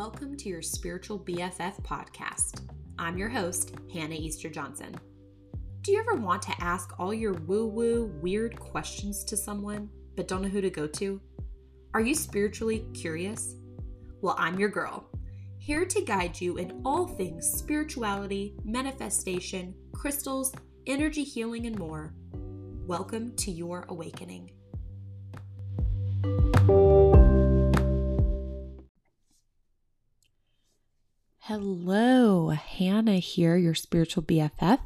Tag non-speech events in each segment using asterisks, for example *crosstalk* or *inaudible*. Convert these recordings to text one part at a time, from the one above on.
Welcome to your Spiritual BFF podcast. I'm your host, Hannah Easter Johnson. Do you ever want to ask all your woo woo, weird questions to someone, but don't know who to go to? Are you spiritually curious? Well, I'm your girl, here to guide you in all things spirituality, manifestation, crystals, energy healing, and more. Welcome to your awakening. Hello, Hannah here, your spiritual BFF.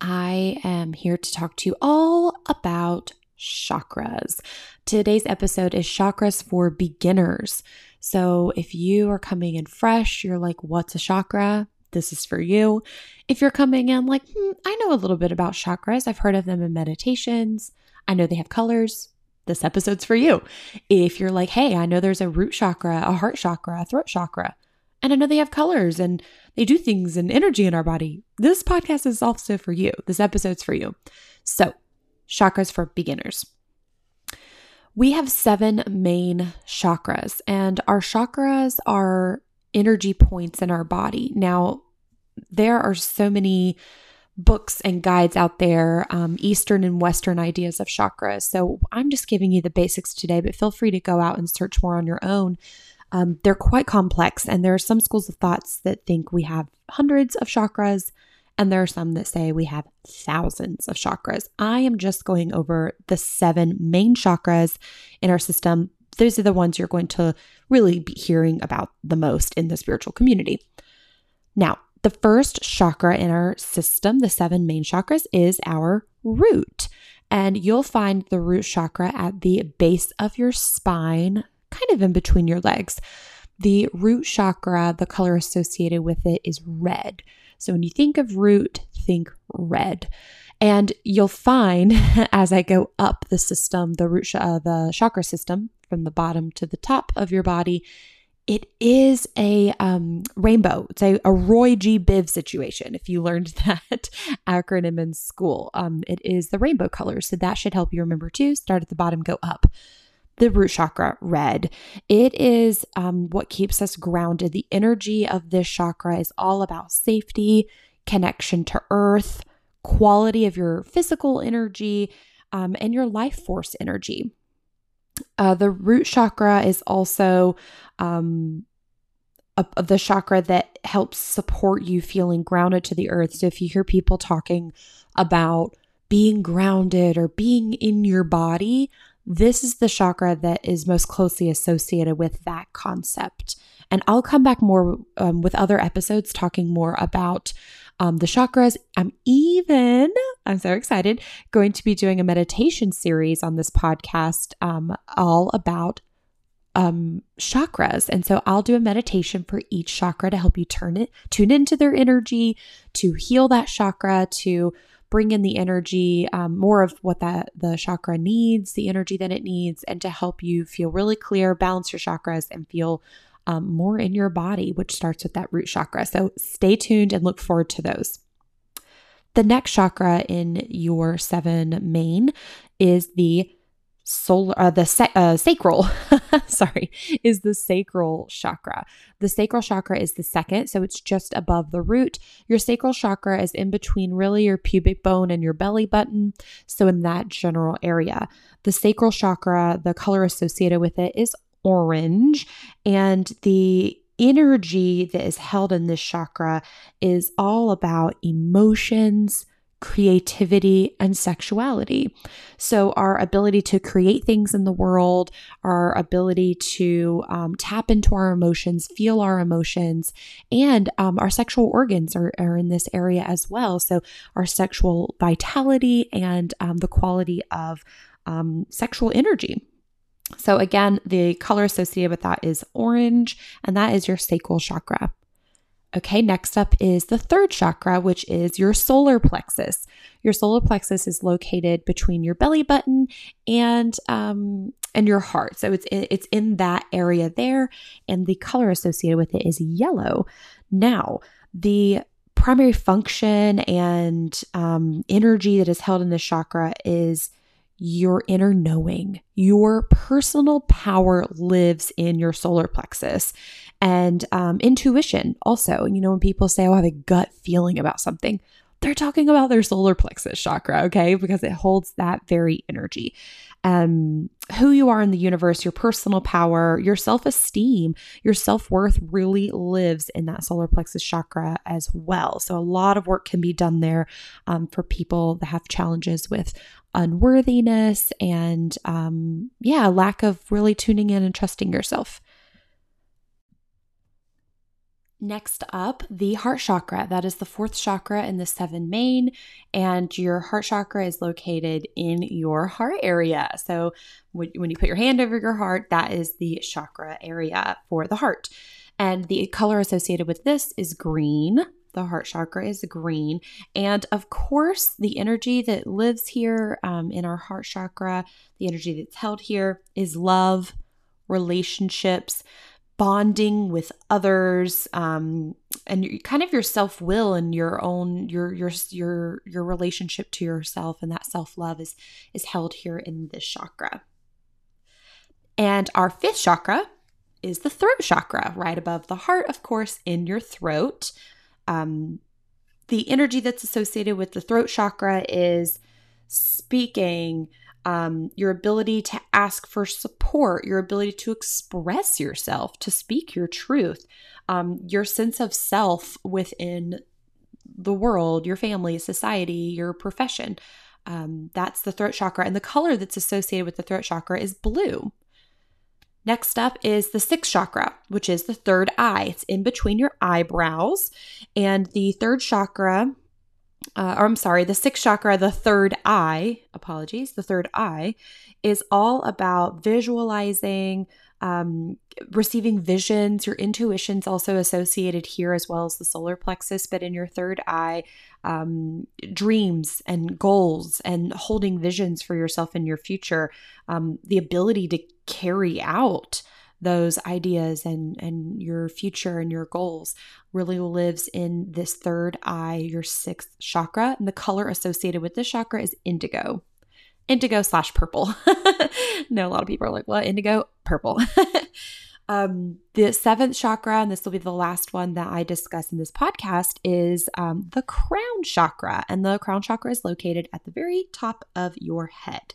I am here to talk to you all about chakras. Today's episode is chakras for beginners. So if you are coming in fresh, you're like, what's a chakra? This is for you. If you're coming in like, hmm, I know a little bit about chakras, I've heard of them in meditations, I know they have colors. This episode's for you. If you're like, hey, I know there's a root chakra, a heart chakra, a throat chakra, and I know they have colors and they do things and energy in our body. This podcast is also for you. This episode's for you. So, chakras for beginners. We have seven main chakras, and our chakras are energy points in our body. Now, there are so many books and guides out there, um, Eastern and Western ideas of chakras. So I'm just giving you the basics today, but feel free to go out and search more on your own. Um, they're quite complex, and there are some schools of thoughts that think we have hundreds of chakras, and there are some that say we have thousands of chakras. I am just going over the seven main chakras in our system. Those are the ones you're going to really be hearing about the most in the spiritual community. Now, the first chakra in our system, the seven main chakras, is our root. And you'll find the root chakra at the base of your spine, kind of in between your legs. The root chakra, the color associated with it is red. So when you think of root, think red. And you'll find *laughs* as I go up the system, the root, uh, the chakra system from the bottom to the top of your body, it is a um, rainbow. It's a, a, Roy G. Biv situation. If you learned *laughs* that acronym in school, um, it is the rainbow color. So that should help you remember too. Start at the bottom, go up the root chakra red. It is um, what keeps us grounded. The energy of this chakra is all about safety, connection to earth, quality of your physical energy, um, and your life force energy. Uh, the root chakra is also um, a, the chakra that helps support you feeling grounded to the earth. So if you hear people talking about being grounded or being in your body, this is the chakra that is most closely associated with that concept. And I'll come back more um, with other episodes talking more about um, the chakras. I'm even, I'm so excited, going to be doing a meditation series on this podcast um, all about um, chakras. And so I'll do a meditation for each chakra to help you turn it, tune into their energy, to heal that chakra, to bring in the energy, um, more of what that the chakra needs, the energy that it needs, and to help you feel really clear, balance your chakras, and feel um, more in your body, which starts with that root chakra. So stay tuned and look forward to those. The next chakra in your seven main is the solar uh, the sa- uh, sacral *laughs* sorry is the sacral chakra. The sacral chakra is the second so it's just above the root. Your sacral chakra is in between really your pubic bone and your belly button so in that general area. The sacral chakra the color associated with it is orange and the energy that is held in this chakra is all about emotions creativity, and sexuality. So, our ability to create things in the world, our ability to um, tap into our emotions, feel our emotions, and um, our sexual organs are, are, in this area as well. So, our sexual vitality and um, the quality of um, sexual energy. So, again, the color associated with that is orange, and that is your sacral chakra. Okay, next up is the third chakra, which is your solar plexus. Your solar plexus is located between your belly button and um, and your heart. So it's it's in that area there, and the color associated with it is yellow. Now, the primary function and um, energy that is held in this chakra is your inner knowing. Your personal power lives in your solar plexus and um, intuition also. You know, when people say, Oh, I have a gut feeling about something, they're talking about their solar plexus chakra, okay? Because it holds that very energy. Um, who you are in the universe, your personal power, your self esteem, your self worth really lives in that solar plexus chakra as well. So, a lot of work can be done there um, for people that have challenges with unworthiness and, um, yeah, lack of really tuning in and trusting yourself. Next up, the heart chakra. That is the fourth chakra in the seven main, and your heart chakra is located in your heart area. So, when you put your hand over your heart, that is the chakra area for the heart. And the color associated with this is green. The heart chakra is green. And of course, the energy that lives here um, in our heart chakra, the energy that's held here is love, relationships bonding with others um, and kind of your self-will and your own your your your your relationship to yourself and that self-love is is held here in this chakra. And our fifth chakra is the throat chakra right above the heart of course in your throat. Um, the energy that's associated with the throat chakra is speaking um, your ability to ask for support, your ability to express yourself, to speak your truth, um, your sense of self within the world, your family, society, your profession. Um, that's the throat chakra. And the color that's associated with the throat chakra is blue. Next up is the sixth chakra, which is the third eye. It's in between your eyebrows. And the third chakra uh, or I'm sorry, the sixth chakra, the third eye, apologies, the third eye is all about visualizing, um, receiving visions. Your intuition's also associated here as well as the solar plexus, but in your third eye, um, dreams and goals and holding visions for yourself in your future, um, the ability to carry out those ideas and and your future and your goals really lives in this third eye your sixth chakra. And the color associated with this chakra is indigo. Indigo slash purple. *laughs* No a lot of people are like what? Indigo? Purple. *laughs* Um, the seventh chakra, and this will be the last one that I discuss in this podcast, is um, the crown chakra. And the crown chakra is located at the very top of your head.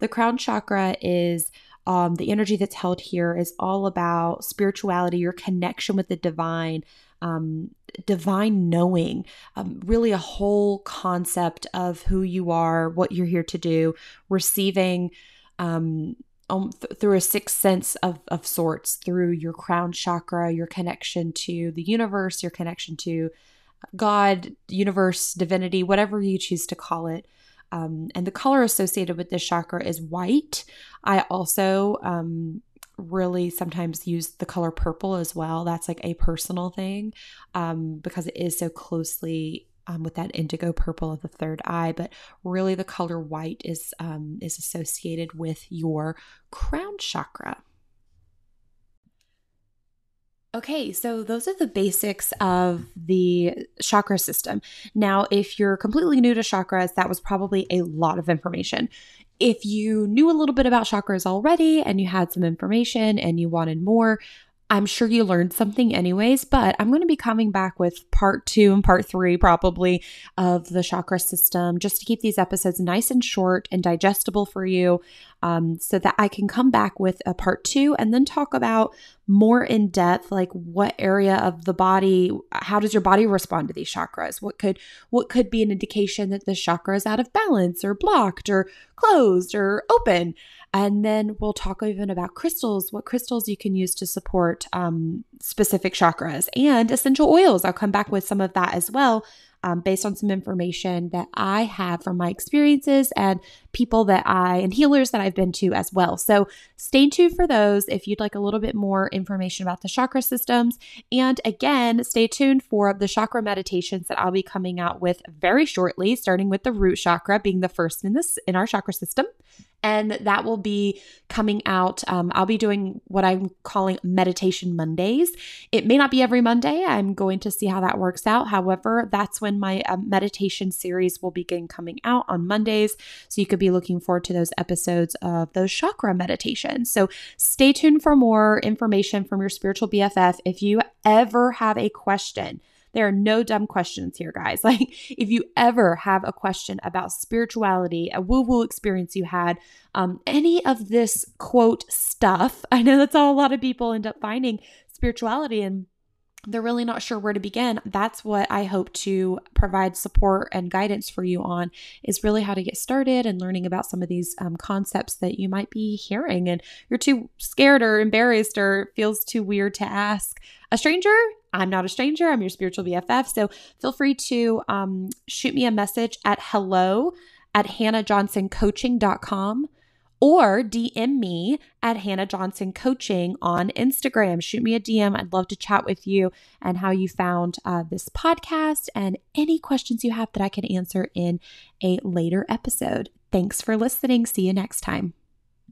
The crown chakra is um, the energy that's held here is all about spirituality, your connection with the divine, um, divine knowing, um, really a whole concept of who you are, what you're here to do, receiving um, um, th- through a sixth sense of, of sorts, through your crown chakra, your connection to the universe, your connection to God, universe, divinity, whatever you choose to call it. Um, and the color associated with this chakra is white. I also um, really sometimes use the color purple as well. That's like a personal thing um, because it is so closely um, with that indigo purple of the third eye. But really, the color white is um, is associated with your crown chakra. Okay, so those are the basics of the chakra system. Now, if you're completely new to chakras, that was probably a lot of information. If you knew a little bit about chakras already and you had some information and you wanted more, I'm sure you learned something anyways, but I'm going to be coming back with part two and part three, probably, of the chakra system just to keep these episodes nice and short and digestible for you um, so that I can come back with a part two and then talk about more in depth like what area of the body how does your body respond to these chakras what could what could be an indication that the chakra is out of balance or blocked or closed or open and then we'll talk even about crystals, what crystals you can use to support um, specific chakras and essential oils. I'll come back with some of that as well. Um, based on some information that I have from my experiences and people that I and healers that I've been to as well. So stay tuned for those if you'd like a little bit more information about the chakra systems. And again, stay tuned for the chakra meditations that I'll be coming out with very shortly, starting with the root chakra being the first in this in our chakra system and that will be coming out. Um, I'll be doing what I'm calling Meditation Mondays. It may not be every Monday. I'm going to see how that works out. However, that's when my uh, meditation series will begin coming out on Mondays. So you could be looking forward to those episodes of those chakra meditations. So stay tuned for more information from your spiritual BFF. If you ever have a question, there are no dumb questions here, guys. *laughs* Like, if you ever have a question about spirituality, a woo woo experience you had, um, any of this quote stuff, *laughs* I know that's how a lot of people end up finding spirituality and they're really not sure where to begin that's what i hope to provide support and guidance for you on is really how to get started and learning about some of these um, concepts that you might be hearing and you're too scared or embarrassed or feels too weird to ask a stranger I'm not a stranger. I'm your spiritual BFF. So feel free to um, shoot me a message at hello at hannahjohnsoncoaching.com or DM me at Hannah Johnson Coaching on Instagram. Shoot me a DM. I'd love to chat with you and how you found uh, this podcast and any questions you have that I can answer in a later episode. Thanks for listening. See you next time.